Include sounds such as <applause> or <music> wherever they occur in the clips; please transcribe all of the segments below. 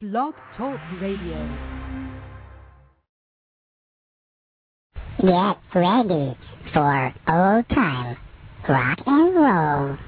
Blog Talk Radio. Get ready for old time rock and roll.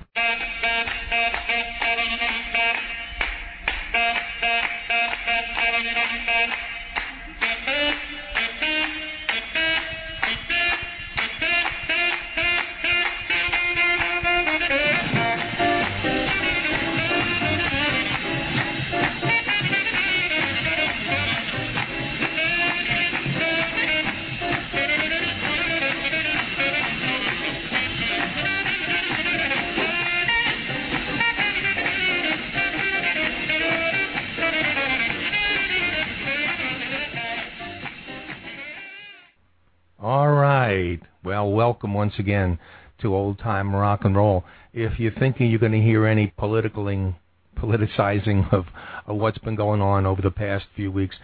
Right. Well, welcome once again to old time rock and roll. If you're thinking you're going to hear any politicaling, politicizing of, of what's been going on over the past few weeks,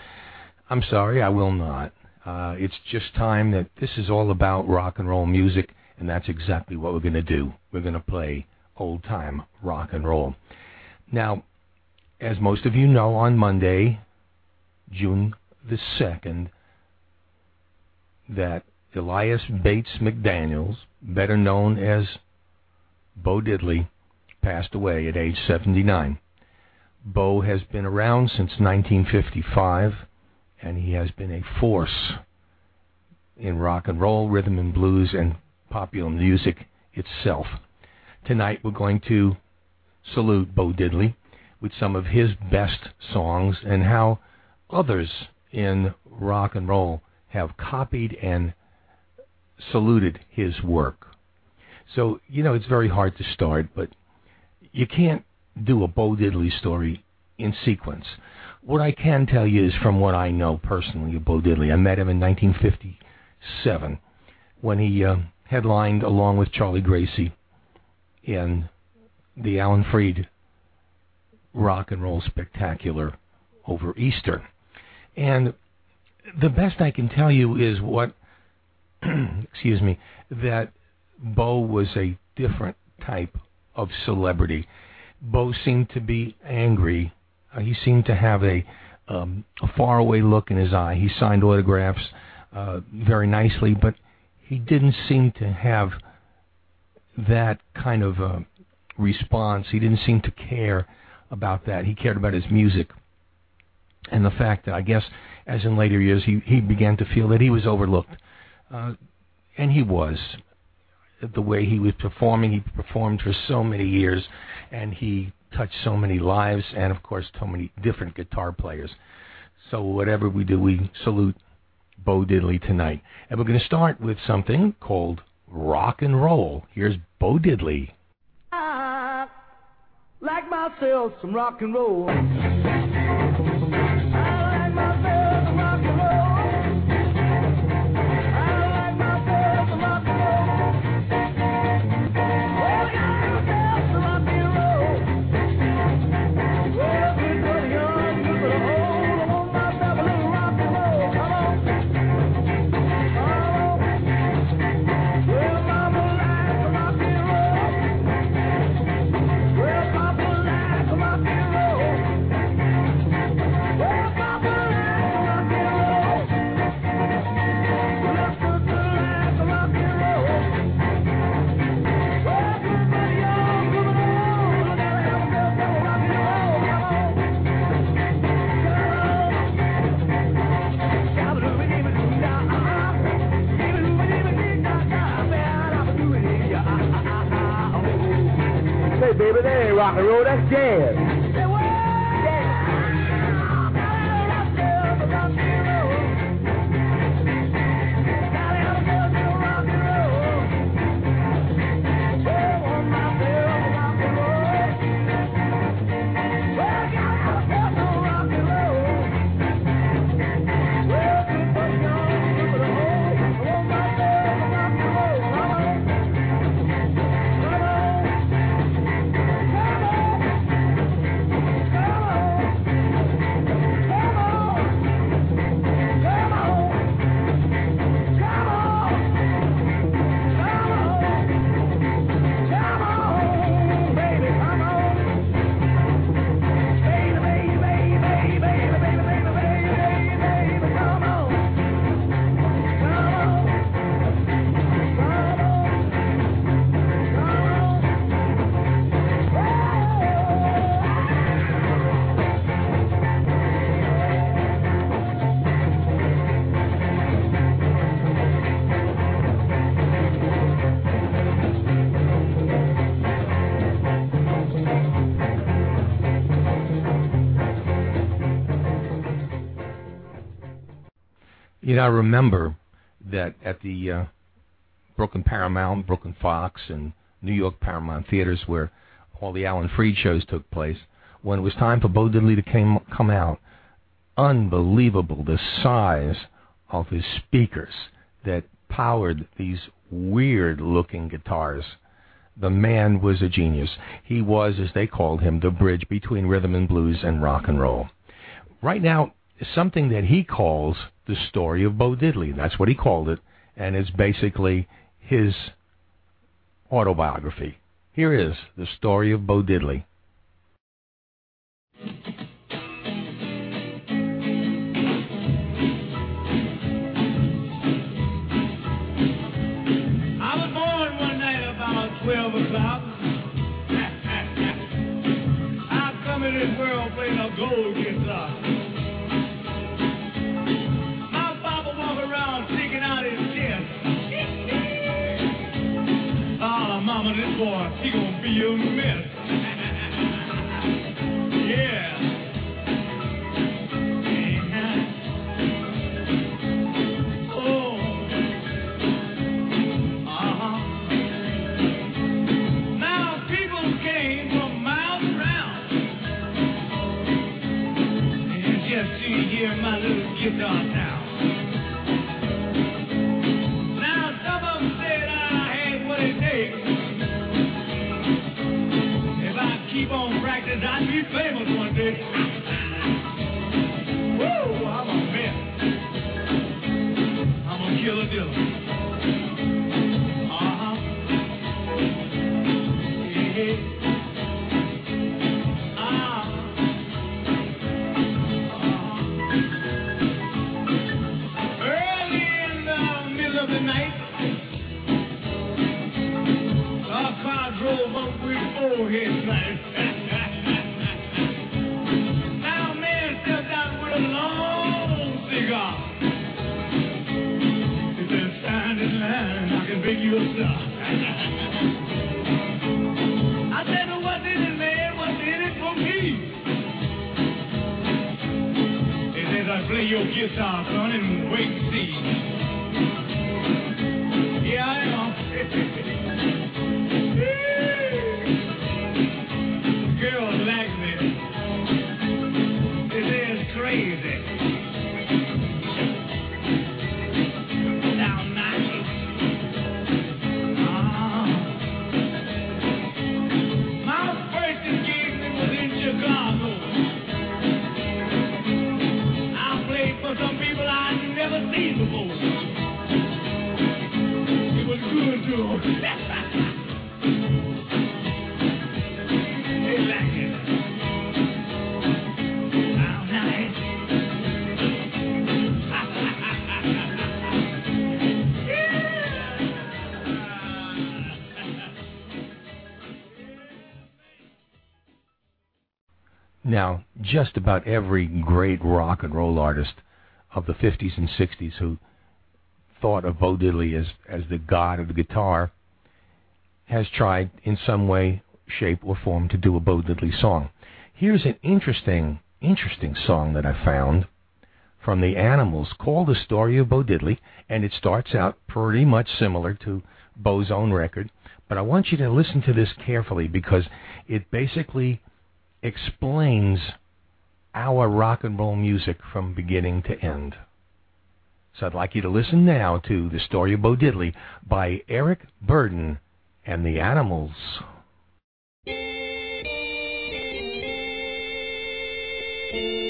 I'm sorry, I will not. Uh, it's just time that this is all about rock and roll music, and that's exactly what we're going to do. We're going to play old time rock and roll. Now, as most of you know, on Monday, June the 2nd, that Elias Bates McDaniels, better known as Bo Diddley, passed away at age 79. Bo has been around since 1955, and he has been a force in rock and roll, rhythm and blues, and popular music itself. Tonight we're going to salute Bo Diddley with some of his best songs and how others in rock and roll have copied and saluted his work. So, you know, it's very hard to start, but you can't do a Bo Diddley story in sequence. What I can tell you is from what I know personally of Bo Diddley. I met him in 1957 when he uh, headlined along with Charlie Gracie in the Alan Freed Rock and Roll Spectacular over Easter. And the best I can tell you is what, <clears throat> excuse me, that Bo was a different type of celebrity. Bo seemed to be angry. Uh, he seemed to have a um, a faraway look in his eye. He signed autographs uh, very nicely, but he didn't seem to have that kind of uh, response. He didn't seem to care about that. He cared about his music and the fact that I guess as in later years he he began to feel that he was overlooked, uh, and he was. The way he was performing, he performed for so many years, and he touched so many lives, and of course so many different guitar players. So whatever we do, we salute Bo Diddley tonight, and we're going to start with something called rock and roll. Here's Bo Diddley. I like myself some rock and roll. Baby, that ain't rock and roll, that's jazz. I remember that at the uh, Brooklyn Paramount, Brooklyn Fox, and New York Paramount theaters where all the Alan Freed shows took place, when it was time for Bo Diddley to came, come out, unbelievable the size of his speakers that powered these weird looking guitars. The man was a genius. He was, as they called him, the bridge between rhythm and blues and rock and roll. Right now, something that he calls the story of Bo Diddley. That's what he called it, and it's basically his autobiography. Here is the story of Bo Diddley. Now, just about every great rock and roll artist of the 50s and 60s who thought of Bo Diddley as, as the god of the guitar has tried in some way, shape, or form to do a Bo Diddley song. Here's an interesting, interesting song that I found from the Animals called The Story of Bo Diddley, and it starts out pretty much similar to Bo's own record. But I want you to listen to this carefully because it basically explains our rock and roll music from beginning to end. So I'd like you to listen now to The Story of Bo Diddley by Eric Burdon and the Animals. <laughs>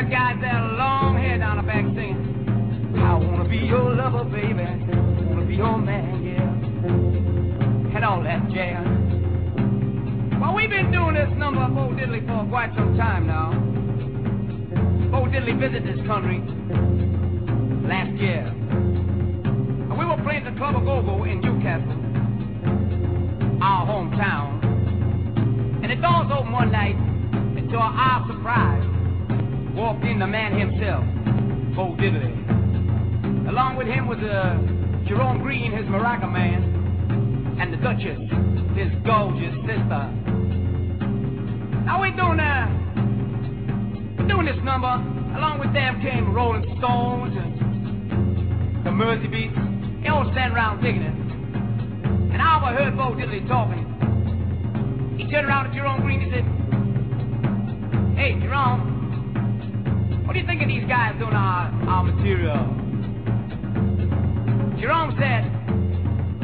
Got guys there, long hair down the back singing, I wanna be your lover, baby, wanna be your man, yeah, and all that jazz. Well, we've been doing this number of Bo Diddley for quite some time now. Bo Diddley visited this country last year. And we were playing the Club of Go-Go in Newcastle, our hometown. And the doors opened one night, and to our surprise, walked in the man himself, Bo Diddley. Along with him was uh, Jerome Green, his maraca man, and the Duchess, his gorgeous sister. Now we're doing uh, we're doing this number. Along with them came Rolling Stones and the Mersey Beats. They all stand around digging it. And I overheard Bo Diddley talking. He turned around to Jerome Green and said, Hey, Jerome, what do you think of these guys doing our, our material? Jerome said,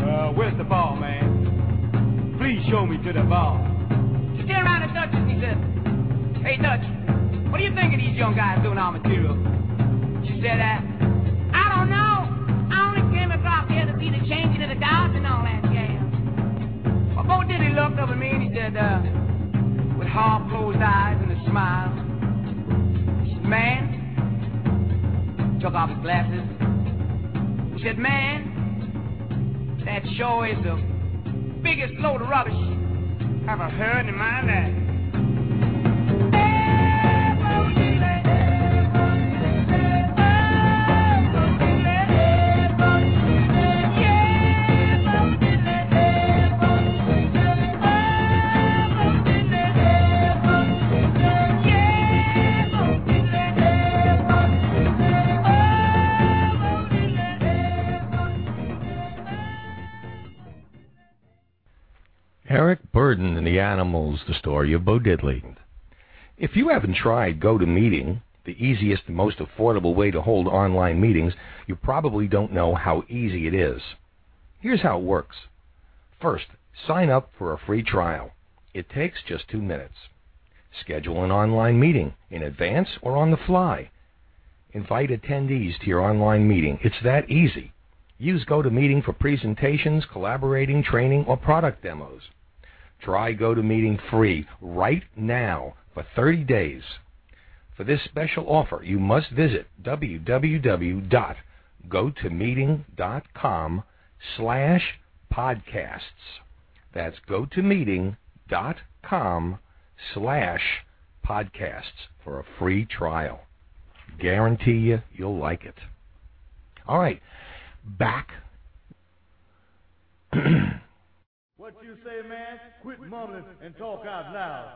uh, where's the ball, man? Please show me to the ball. He turned around to Dutch and he said, Hey, Dutch, what do you think of these young guys doing our material? She said, uh, I don't know. I only came across here to see the changing of the guards and all that jazz. Well, Bo Diddley looked up at me and he said, uh, with half closed eyes and a smile, Man, took off his glasses. He said, Man, that sure is the biggest load of rubbish I've ever heard in my life. The Animals, the story of Bo Diddley. If you haven't tried GoToMeeting, the easiest and most affordable way to hold online meetings, you probably don't know how easy it is. Here's how it works. First, sign up for a free trial. It takes just two minutes. Schedule an online meeting in advance or on the fly. Invite attendees to your online meeting. It's that easy. Use GoToMeeting for presentations, collaborating, training, or product demos. Try GoToMeeting free right now for 30 days. For this special offer, you must visit www.gotomeeting.com slash podcasts. That's gotomeeting.com slash podcasts for a free trial. Guarantee you, you'll like it. All right, back. <clears throat> Say, man? Quit mumbling and talk out loud.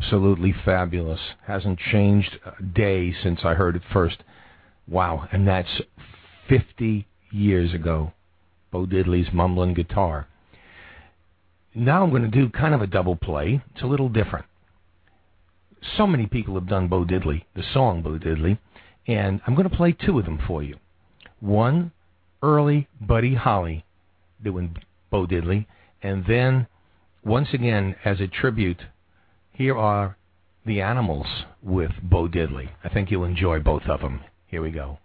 Absolutely fabulous. Hasn't changed a day since I heard it first. Wow, and that's 50 years ago. Bo Diddley's mumbling guitar. Now I'm going to do kind of a double play. It's a little different. So many people have done Bo Diddley, the song Bo Diddley, and I'm going to play two of them for you. One, early Buddy Holly doing Bo Diddley, and then once again as a tribute, here are the Animals with Bo Diddley. I think you'll enjoy both of them. Here we go.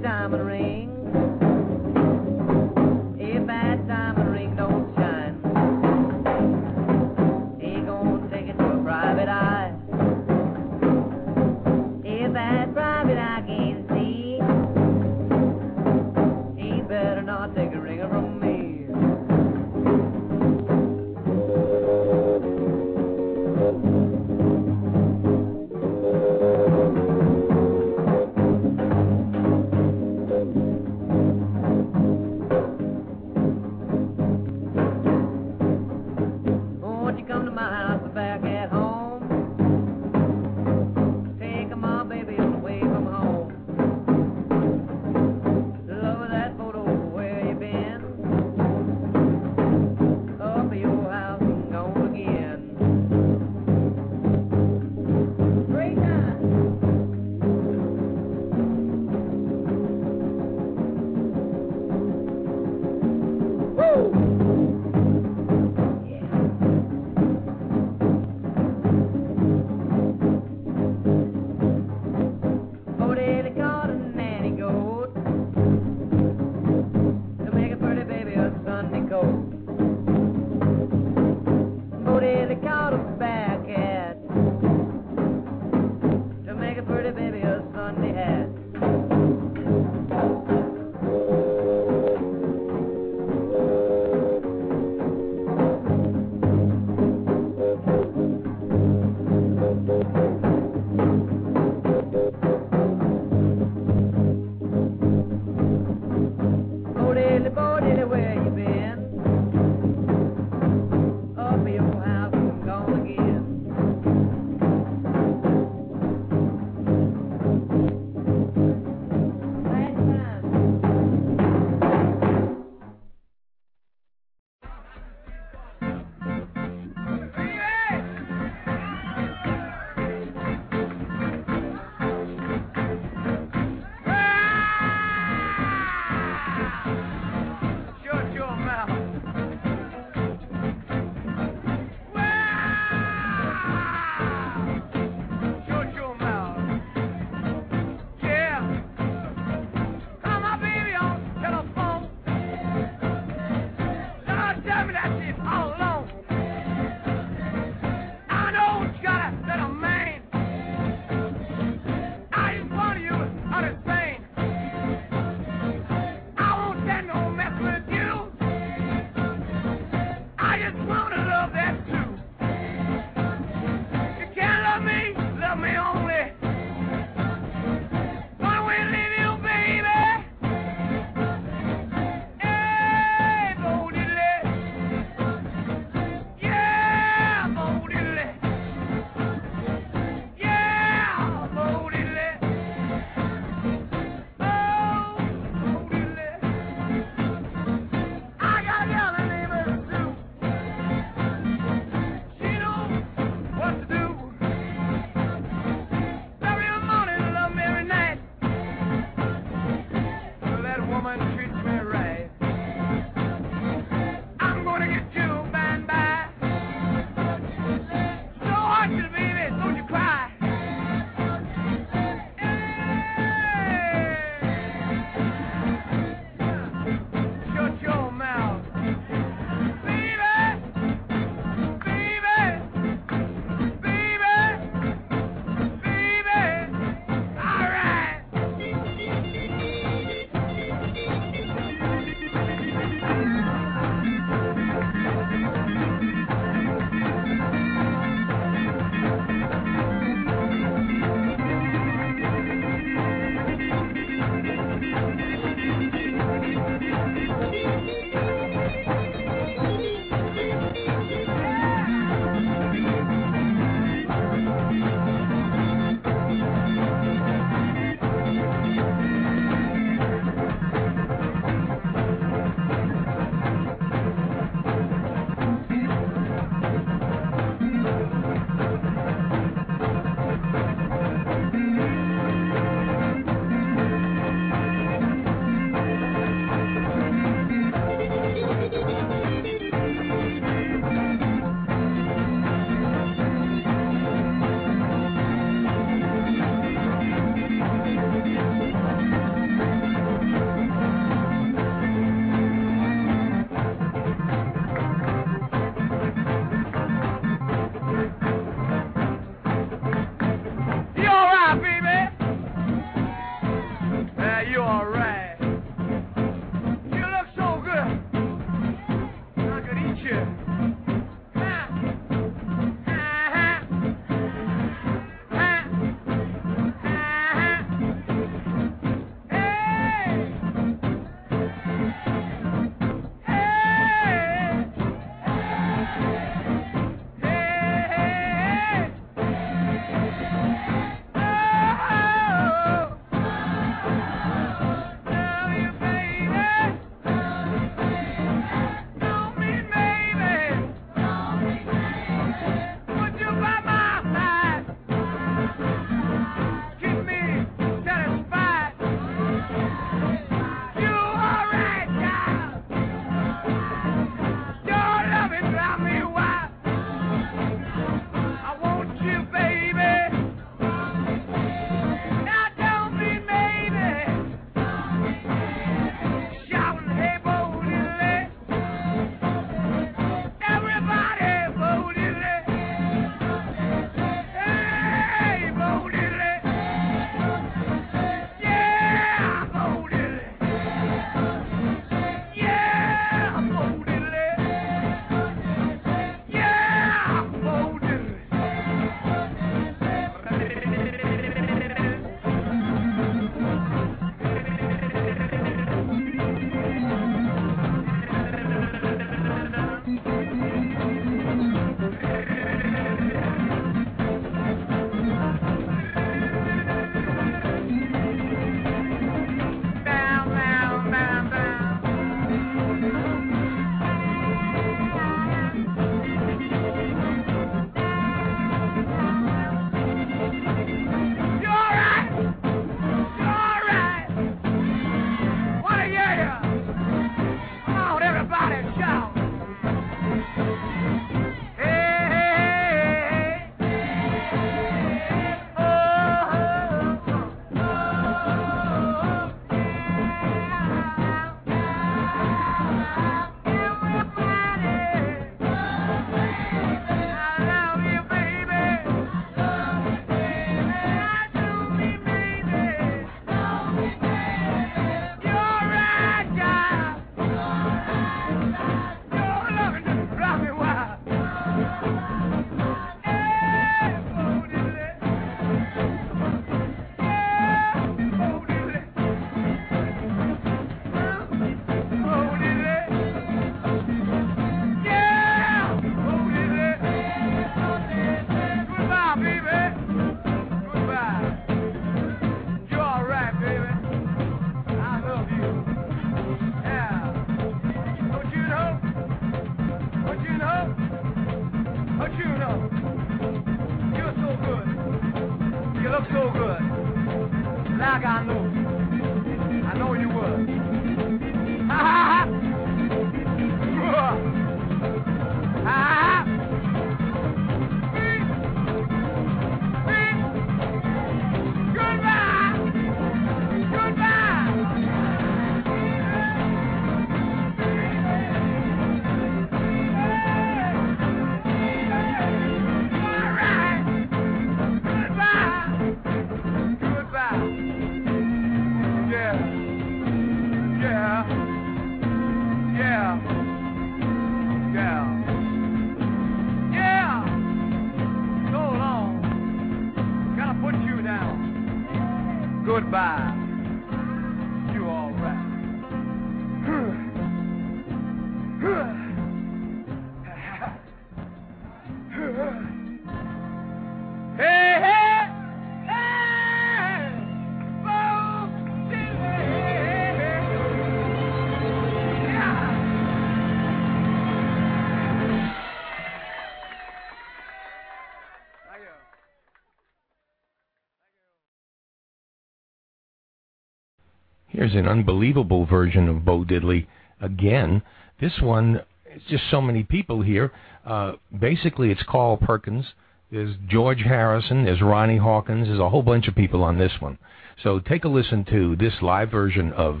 Here's an unbelievable version of Bo Diddley again. This one, it's just so many people here. Uh, basically, it's Carl Perkins. There's George Harrison. There's Ronnie Hawkins. There's a whole bunch of people on this one. So take a listen to this live version of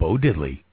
Bo Diddley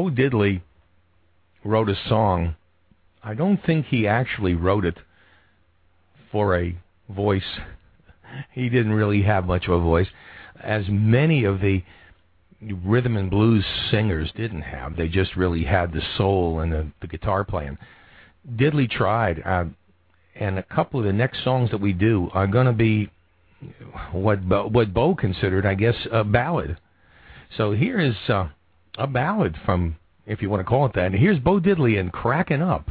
Bo Diddley wrote a song, I don't think he actually wrote it for a voice. <laughs> He didn't really have much of a voice, as many of the rhythm and blues singers didn't have. They just really had the soul and the, the guitar playing. Diddley tried, uh, and a couple of the next songs that we do are going to be what Bo, what Bo considered, I guess, a ballad. So here is uh, a ballad from, if you want to call it that. And here's Bo Diddley and Cracking Up.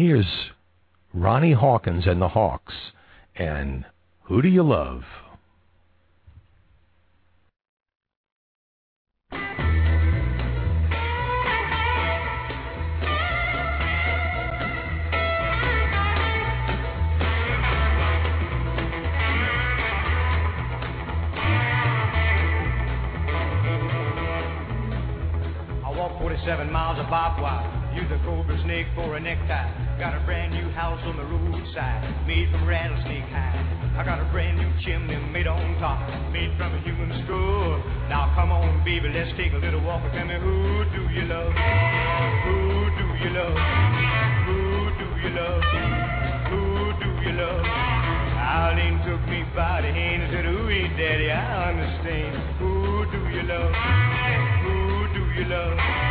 Here's Ronnie Hawkins and the Hawks and Who Do You Love? Chimney made on top, made from a human skull. Now come on, baby, let's take a little walk and tell me who do you love? Who do you love? Who do you love? Who do you love? Arlene took me by the hand and said, Ooh, daddy, I understand. Who do you love? Who do you love?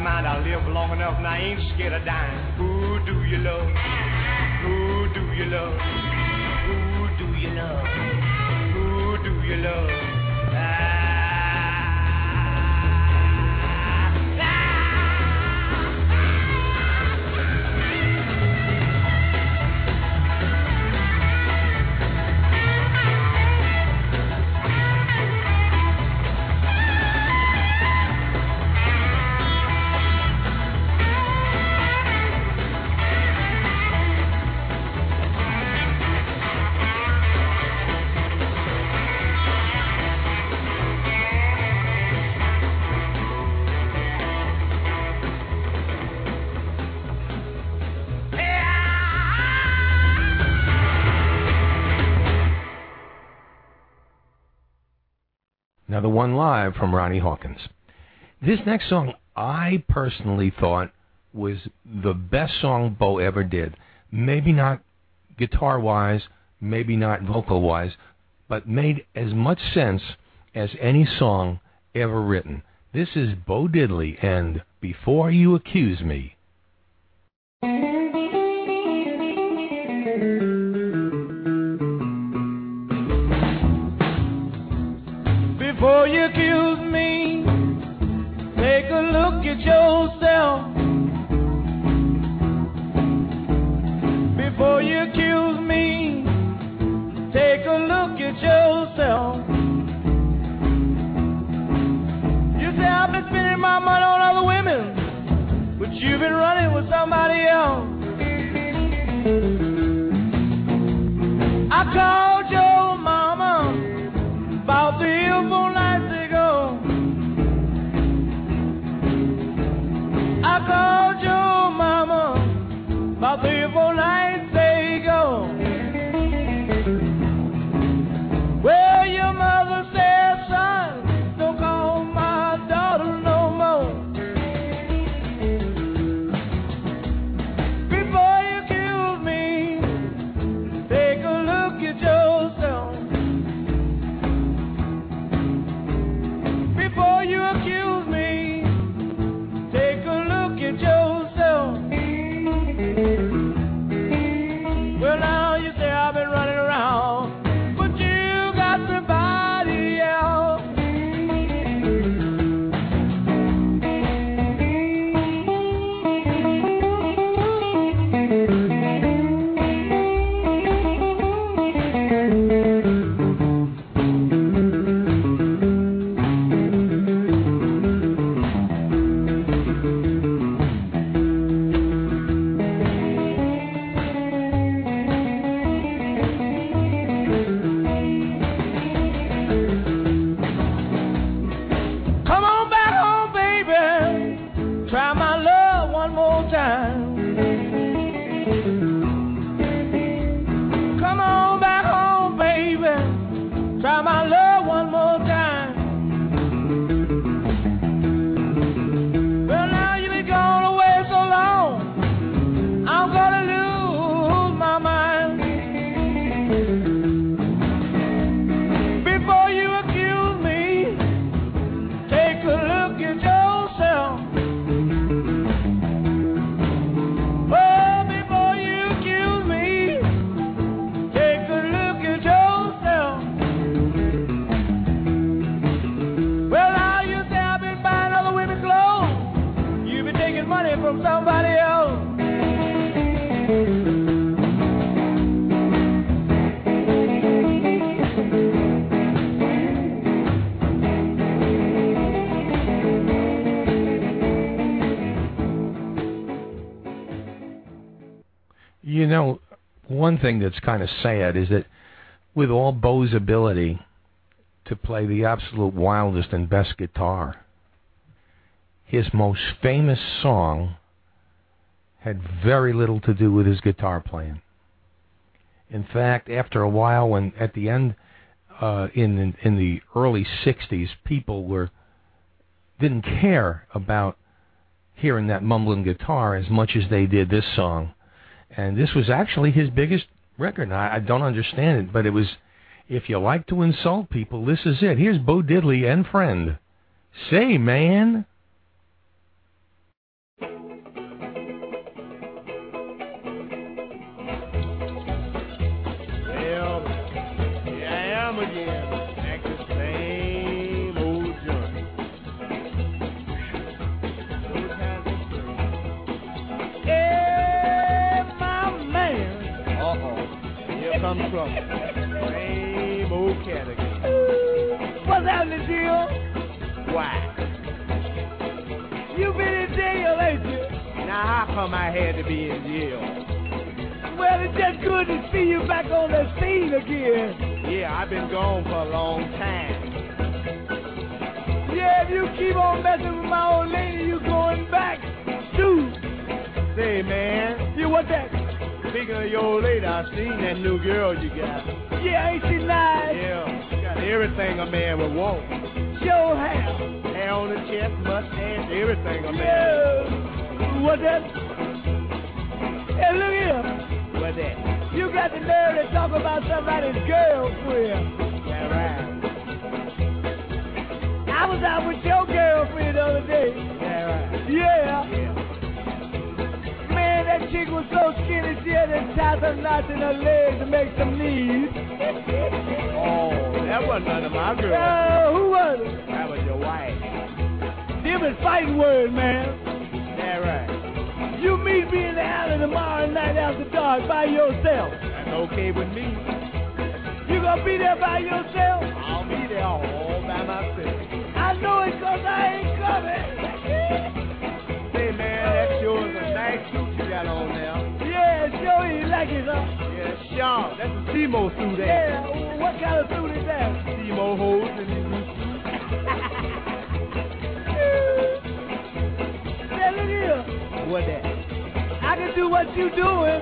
Mind. I live long enough and I ain't scared of dying. Who do you love? Live from Ronnie Hawkins. This next song, I personally thought was the best song Bo ever did. Maybe not guitar wise, maybe not vocal wise, but made as much sense as any song ever written. This is Bo Diddley and Before You Accuse Me. Before you accuse me, take a look at yourself. Before you accuse me, take a look at yourself. You say I've been spending my money on other women, but you've been running with somebody else. I called thing that's kind of sad is that with all Bo's ability to play the absolute wildest and best guitar, his most famous song had very little to do with his guitar playing. In fact, after a while, when at the end, uh, in in the early '60s, people were didn't care about hearing that mumbling guitar as much as they did this song. And this was actually his biggest record. I, I don't understand it, but it was. If you like to insult people, this is it. Here's Bo Diddley and friend. Say, man. Comes trouble. Same old cat again. What's happening, Jill? Why? You been in jail, ain't you? Now, how come I had to be in jail? Well, it's just good to see you back on the scene again. Yeah, I've been gone for a long time. Yeah, if you keep on messing with my old lady, you're going back too. Say, man, you what that? Speaking of your old lady, I seen that new girl you got. Yeah, ain't she nice? Yeah, she got everything a man would want. Sure have. Hair on the chest, mustache, everything a man. Yeah. What that? Hey, look here. What's that? You got the nerve to talk about somebody's girlfriend. Yeah, right. I was out with your girlfriend the other day. Yeah, right. Yeah. Man, that chick was so skinny she had to tie some knots in her legs to make some knees. oh, that wasn't none of my girls. Uh, who was it? That was your wife. Is fighting words, man. Yeah, right. You meet me in the alley tomorrow night after dark by yourself. That's okay with me. You gonna be there by yourself? I'll be there all by myself. I know it cause I ain't coming. Say man, that's yours a nice got on now. Yeah, sure you like it, huh? Yeah, sure. That's a Seymour suit, eh? Yeah, what kind of suit is that? Seymour holes and Yeah, look here. What that? I can do what you doing.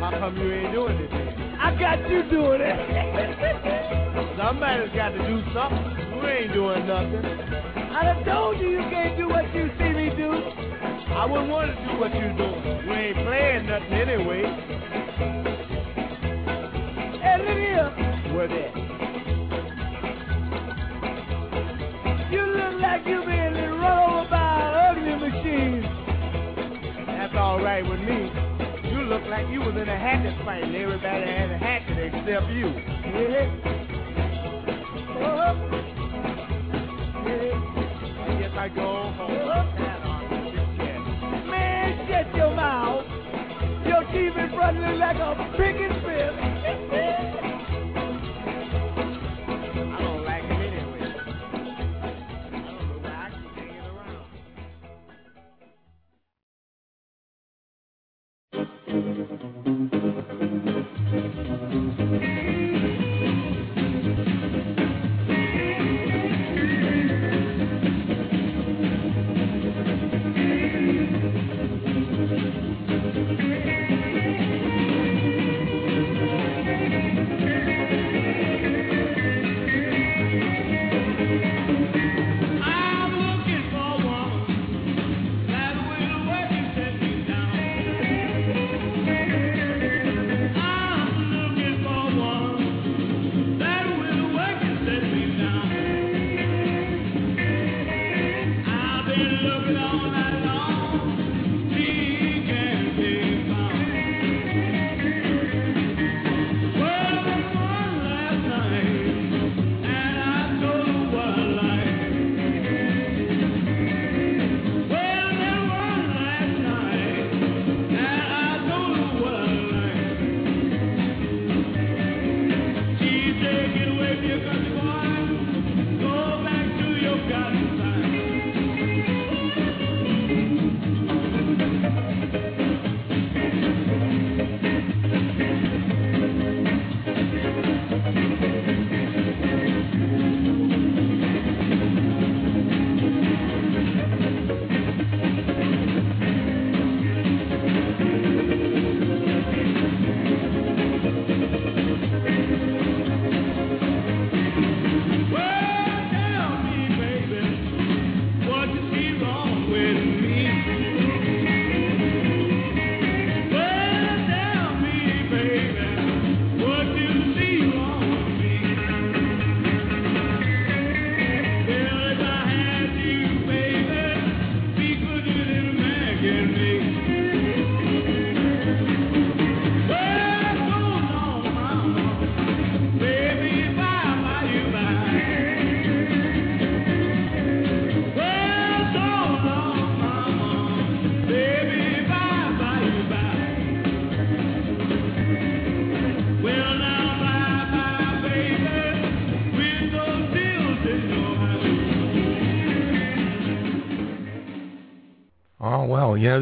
How come you ain't doing it then? I got you doing it. <laughs> Somebody's got to do something. You ain't doing nothing. I done told you you can't do what you see me do. I wouldn't want to do what you doing. You ain't playing nothing anyway. Hey, look here. What that? You look like you been run over by an ugly machine. That's all right with me. You look like you was in a hatchet fight and everybody had a hatchet except you. Yeah. Uh-huh. Yeah. I guess I go home. Man, shut your mouth. Like a picking fist.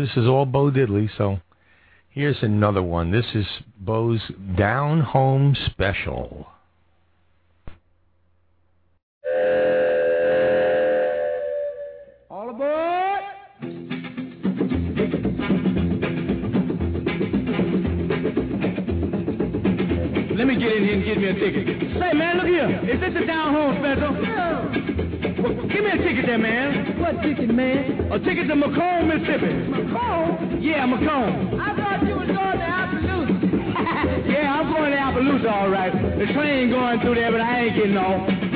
This is all Bo Diddley. So here's another one. This is Bo's Down Home Special. All aboard! Let me get in here and get me a ticket. Say, man, look here. Is this a down home special? Well, give me a ticket there, man. What ticket, man? A ticket to McComb, Mississippi. McComb? Yeah, McComb. I thought you was going to Appaloosa. <laughs> yeah, I'm going to Appaloosa, all right. The train going through there, but I ain't getting off.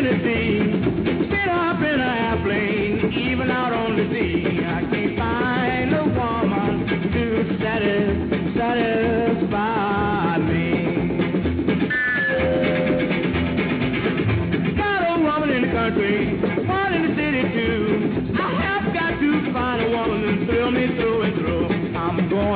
Up in an airplane, even out on the sea. I can't find a woman to satis- satisfy me. Got a woman in the country, one in the city too. I have got to find a woman me through and through. I'm going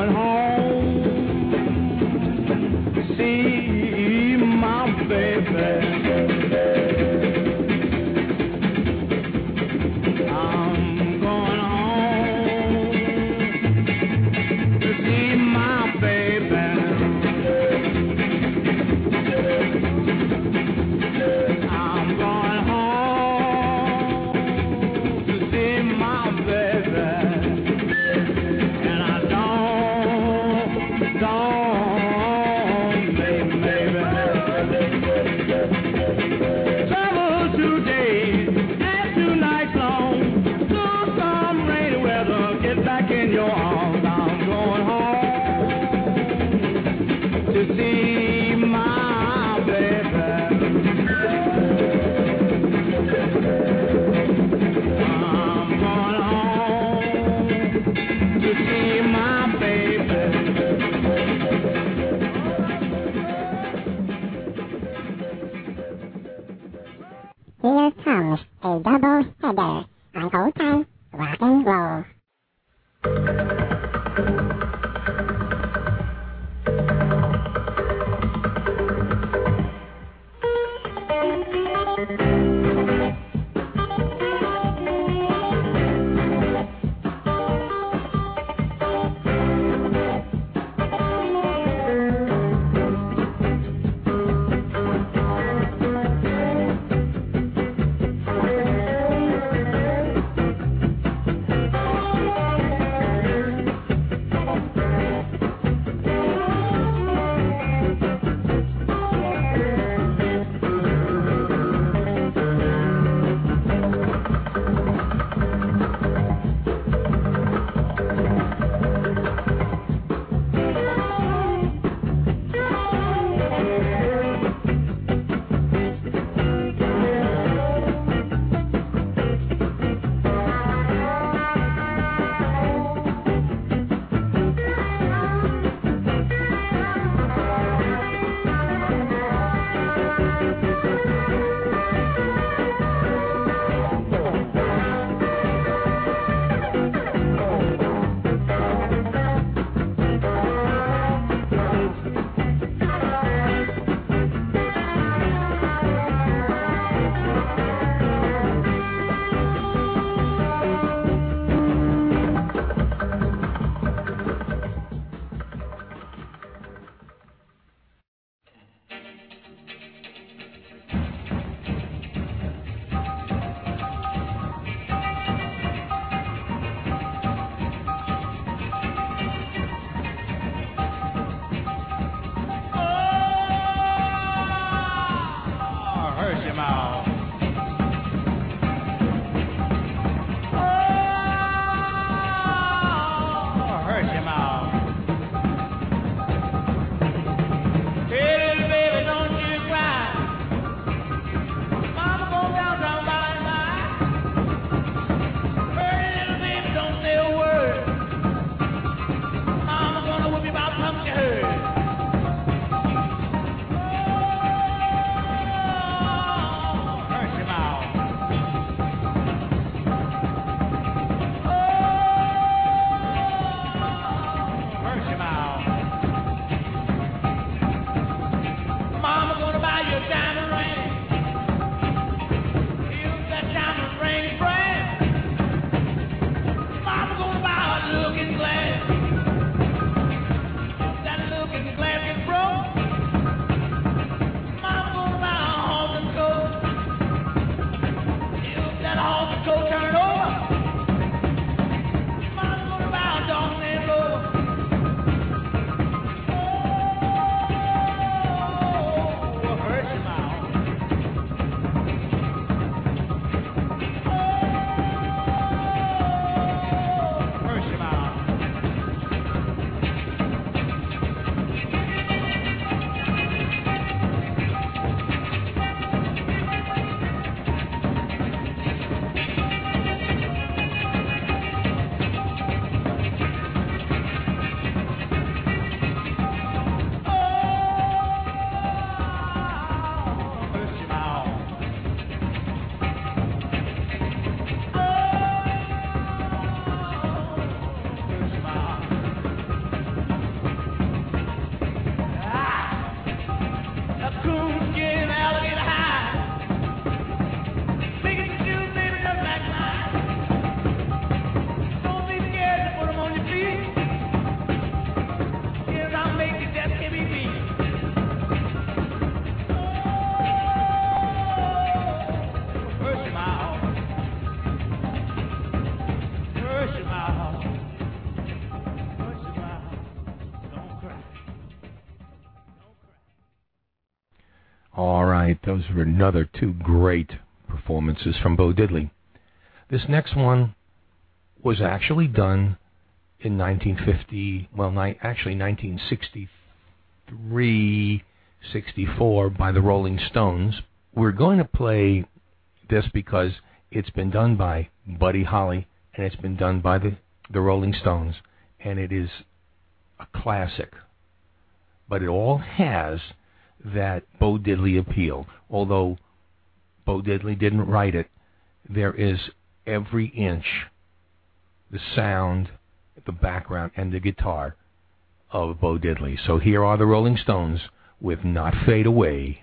another two great performances from Bo Diddley. This next one was actually done in 1950, well, ni- actually 1963, 64 by the Rolling Stones. We're going to play this because it's been done by Buddy Holly and it's been done by the, the Rolling Stones, and it is a classic. But it all has that Bo Diddley appeal. Although Bo Diddley didn't write it, there is every inch the sound, the background, and the guitar of Bo Diddley. So here are the Rolling Stones with Not Fade Away.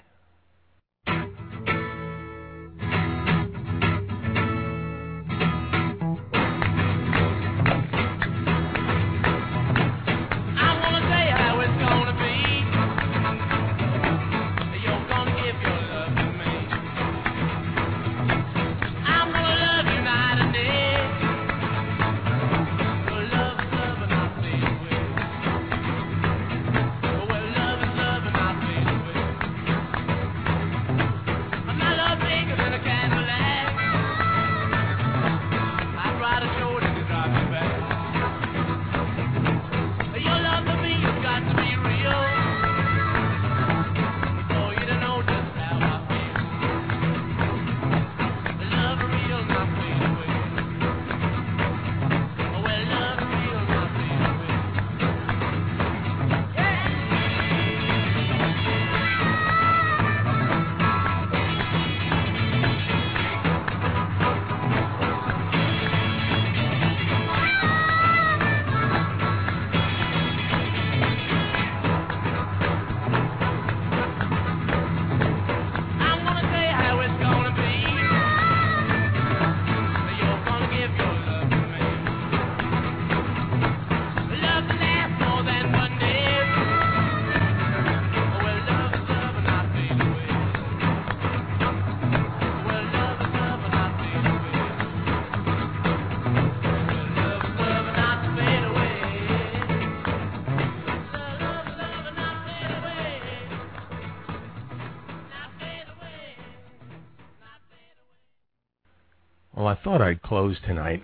Thought I'd close tonight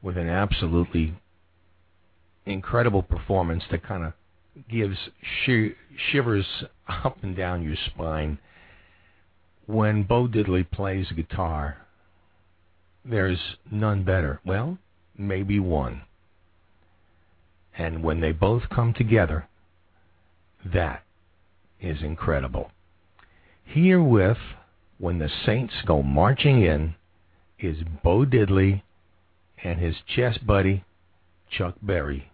with an absolutely incredible performance that kind of gives shi shivers up and down your spine. When Bo Diddley plays guitar, there's none better. Well, maybe one. And when they both come together, that is incredible. Herewith, when the Saints go marching in, is Bo Diddley and his chess buddy, Chuck Berry.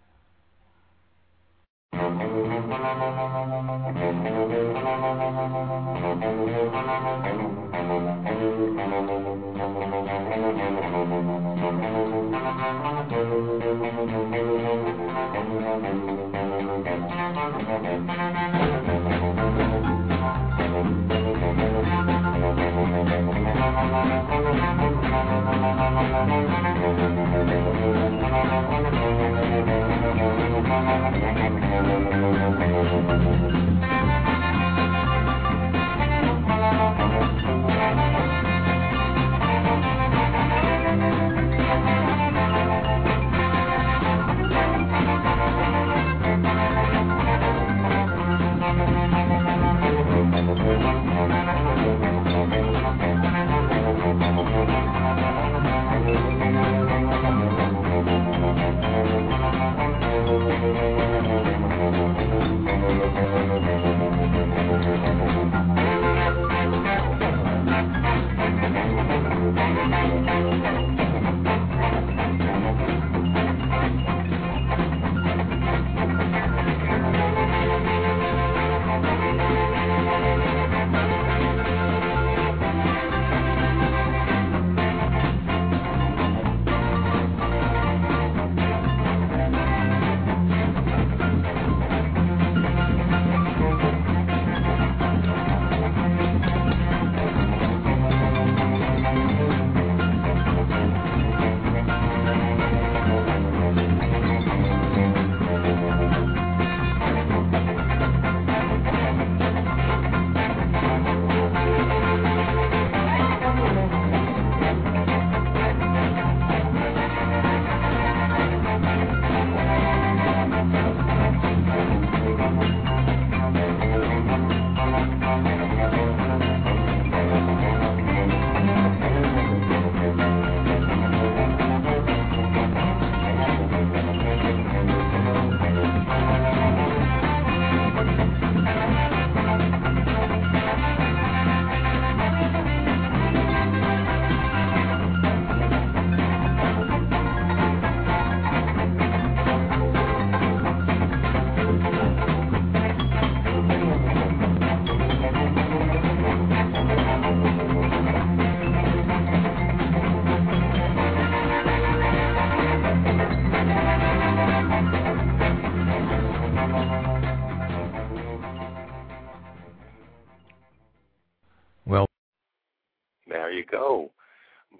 There you go.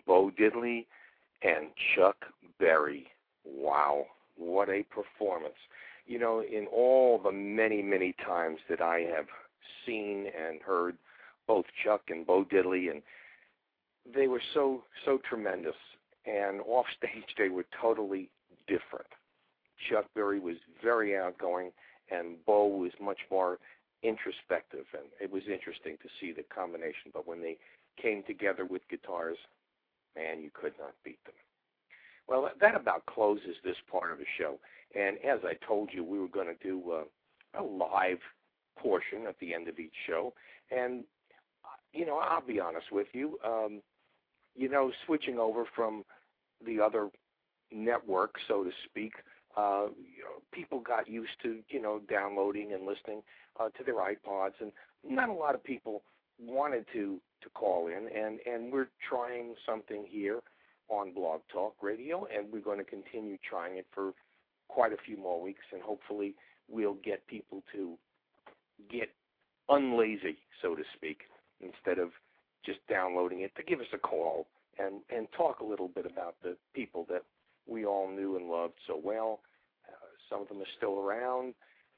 Bo Diddley and Chuck Berry. Wow, what a performance. You know, in all the many, many times that I have seen and heard both Chuck and Bo Diddley and they were so so tremendous and off <laughs> stage they were totally different. Chuck Berry was very outgoing and Bo was much more introspective and it was interesting to see the combination but when they came together with guitars man you could not beat them. Well that about closes this part of the show. And as i told you we were going to do uh, a live portion at the end of each show. And uh, you know i'll be honest with you um you know switching over from the other network so to speak uh, you know, people got used to you know downloading and listening uh, to their iPods, and not a lot of people wanted to to call in, and and we're trying something here on Blog Talk Radio, and we're going to continue trying it for quite a few more weeks, and hopefully we'll get people to get unlazy, so to speak, instead of just downloading it, to give us a call and and talk a little bit about the people that we all knew and loved so well. Uh, some of them are still around.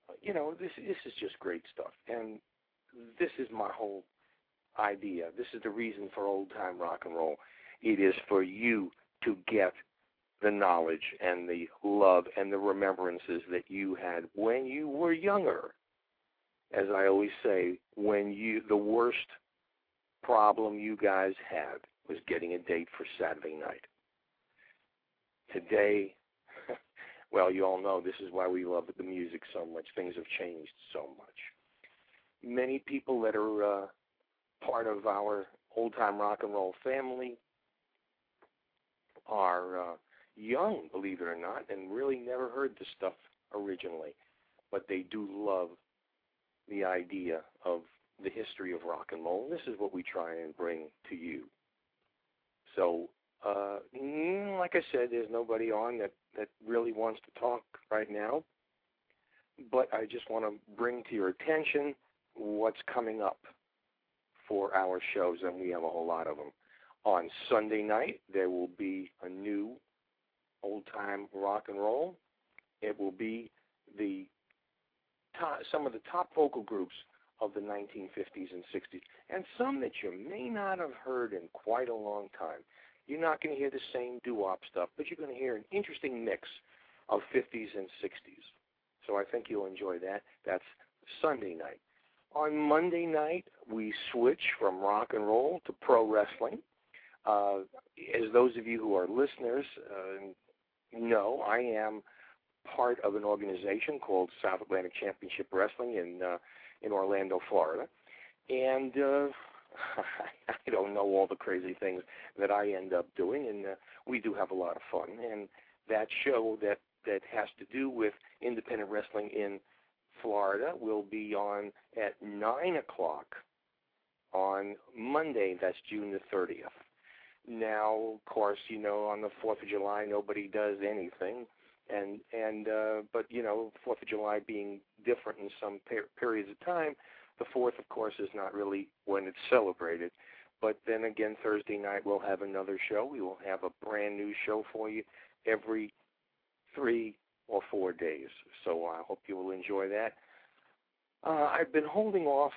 Uh, you know, this this is just great stuff, and this is my whole idea. This is the reason for old time rock and roll. It is for you to get the knowledge and the love and the remembrances that you had when you were younger. As I always say, when you the worst problem you guys had was getting a date for Saturday night. Today, <laughs> well, you all know this is why we love the music so much. Things have changed so much. Many people that are uh, part of our old time rock and roll family are uh, young, believe it or not, and really never heard the stuff originally. But they do love the idea of the history of rock and roll. This is what we try and bring to you. So, uh, mm, like I said, there's nobody on that, that really wants to talk right now. But I just want to bring to your attention what's coming up for our shows, and we have a whole lot of them. On Sunday night, there will be a new old time rock and roll. It will be the top, some of the top vocal groups of the 1950s and 60s, and some that you may not have heard in quite a long time. You're not going to hear the same doo-wop stuff, but you're going to hear an interesting mix of 50s and 60s. So I think you'll enjoy that. That's Sunday night. On Monday night, we switch from rock and roll to pro wrestling. Uh, as those of you who are listeners uh, know, I am part of an organization called South Atlantic Championship Wrestling in uh, in Orlando, Florida, and uh, <laughs> I don't know all the crazy things that I end up doing, and uh, we do have a lot of fun. And that show that that has to do with independent wrestling in Florida will be on at nine o'clock on Monday. That's June the thirtieth. Now, of course, you know on the Fourth of July nobody does anything, and and uh, but you know Fourth of July being different in some per- periods of time, the Fourth, of course, is not really when it's celebrated. But then again, Thursday night we'll have another show. We will have a brand new show for you every three or four days. So I hope you will enjoy that. Uh, I've been holding off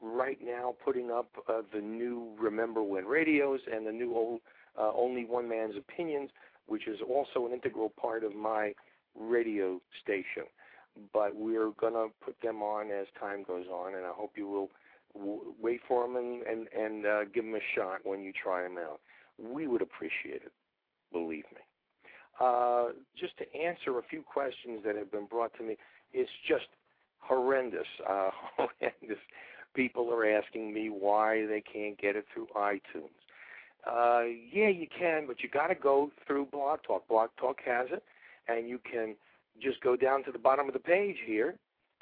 right now putting up uh, the new Remember When radios and the new old uh, Only One Man's Opinions, which is also an integral part of my radio station. But we're going to put them on as time goes on, and I hope you will w- wait for them and, and, and uh, give them a shot when you try them out. We would appreciate it, believe me. Uh, just to answer a few questions that have been brought to me, it's just horrendous. Uh, <laughs> horrendous. People are asking me why they can't get it through iTunes. Uh, yeah, you can, but you got to go through Blog Talk. Blog Talk has it, and you can just go down to the bottom of the page here,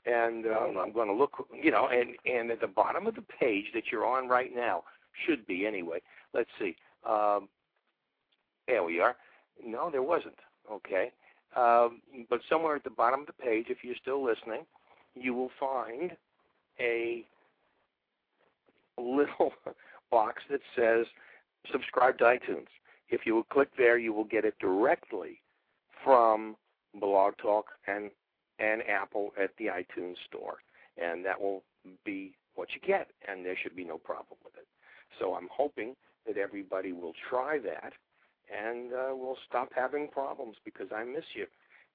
and um, I'm going to look, you know, and and at the bottom of the page that you're on right now should be anyway. Let's see. Um, there we are. No, there wasn't. Okay. Um, but somewhere at the bottom of the page, if you're still listening, you will find a <laughs> little box that says subscribe to iTunes. If you will click there, you will get it directly from Blog Talk and and Apple at the iTunes store, and that will be what you get, and there should be no problem with it. So I'm hoping that everybody will try that, and uh, we'll stop having problems because I miss you,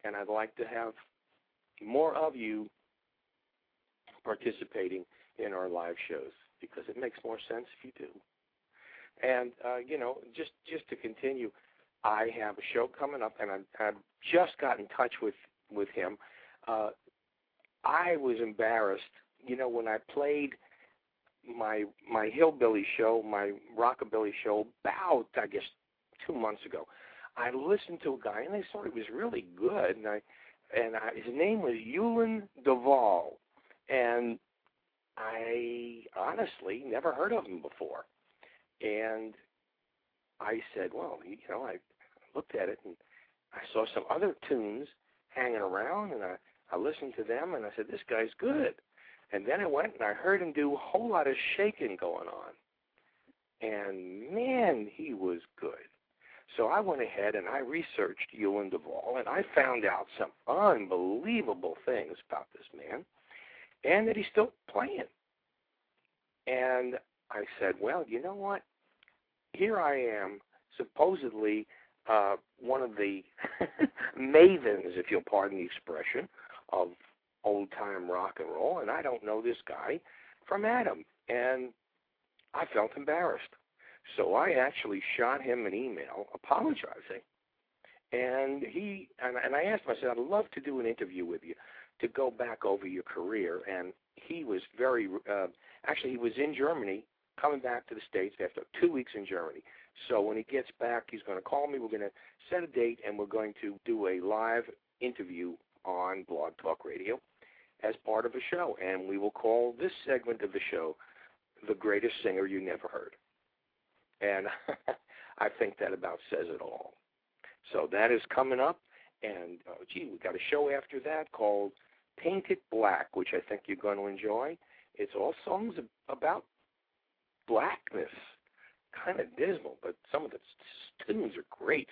and I'd like to have more of you participating in our live shows because it makes more sense if you do. And uh, you know, just just to continue, I have a show coming up, and I've, I've just got in touch with with him. Uh, I was embarrassed, you know, when I played my my hillbilly show, my rockabilly show, about I guess two months ago. I listened to a guy, and I thought he was really good, and I and I, his name was Huelyn Duvall, and I honestly never heard of him before. And I said, well, you know, I looked at it and I saw some other tunes hanging around, and I I listened to them, and I said, this guy's good. And then I went and I heard him do a whole lot of shaking going on, and man, he was good. So I went ahead and I researched Huelyn Duvall, and I found out some unbelievable things about this man, and that he's still playing. And I said, well, you know what? Here I am, supposedly uh, one of the <laughs> mavens, if you'll pardon the expression, of old time rock and roll, and I don't know this guy from Adam. And I felt embarrassed. So I actually shot him an email apologizing. And he and, and I asked him, I said, I'd love to do an interview with you to go back over your career. And he was very, uh, actually, he was in Germany, coming back to the States after two weeks in Germany. So when he gets back, he's going to call me. We're going to set a date, and we're going to do a live interview on Blog Talk Radio as part of a show. And we will call this segment of the show The Greatest Singer You Never Heard. And <laughs> I think that about says it all. So that is coming up. And, oh, gee, we got a show after that called Painted Black, which I think you're going to enjoy. It's all songs about blackness. Kind of dismal, but some of the tunes are great.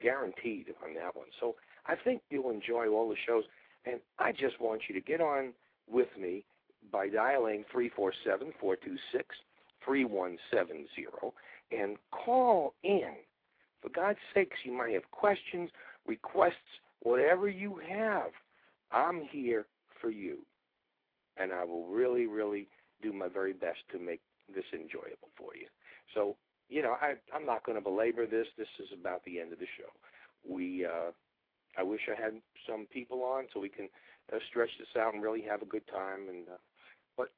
Guaranteed on that one. So I think you'll enjoy all the shows. And I just want you to get on with me by dialing 347 426 3170 and call in. For God's sakes, you might have questions, requests, whatever you have. I'm here for you. And I will really, really do my very best to make this enjoyable for you. So, you know, I, I'm not going to belabor this. This is about the end of the show. We, uh, I wish I had some people on so we can uh, stretch this out and really have a good time. And uh, but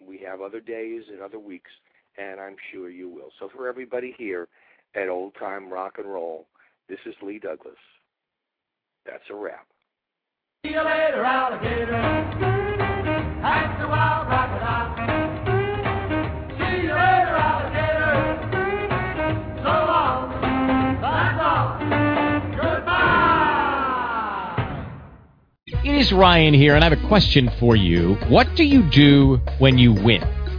we have other days and other weeks, and I'm sure you will. So for everybody here at Old Time Rock and Roll, this is Lee Douglas. That's a wrap. See you later, alligator. That's the wild crocodile. See you later, alligator. So long. That's all. Goodbye. It is Ryan here, and I have a question for you. What do you do when you win?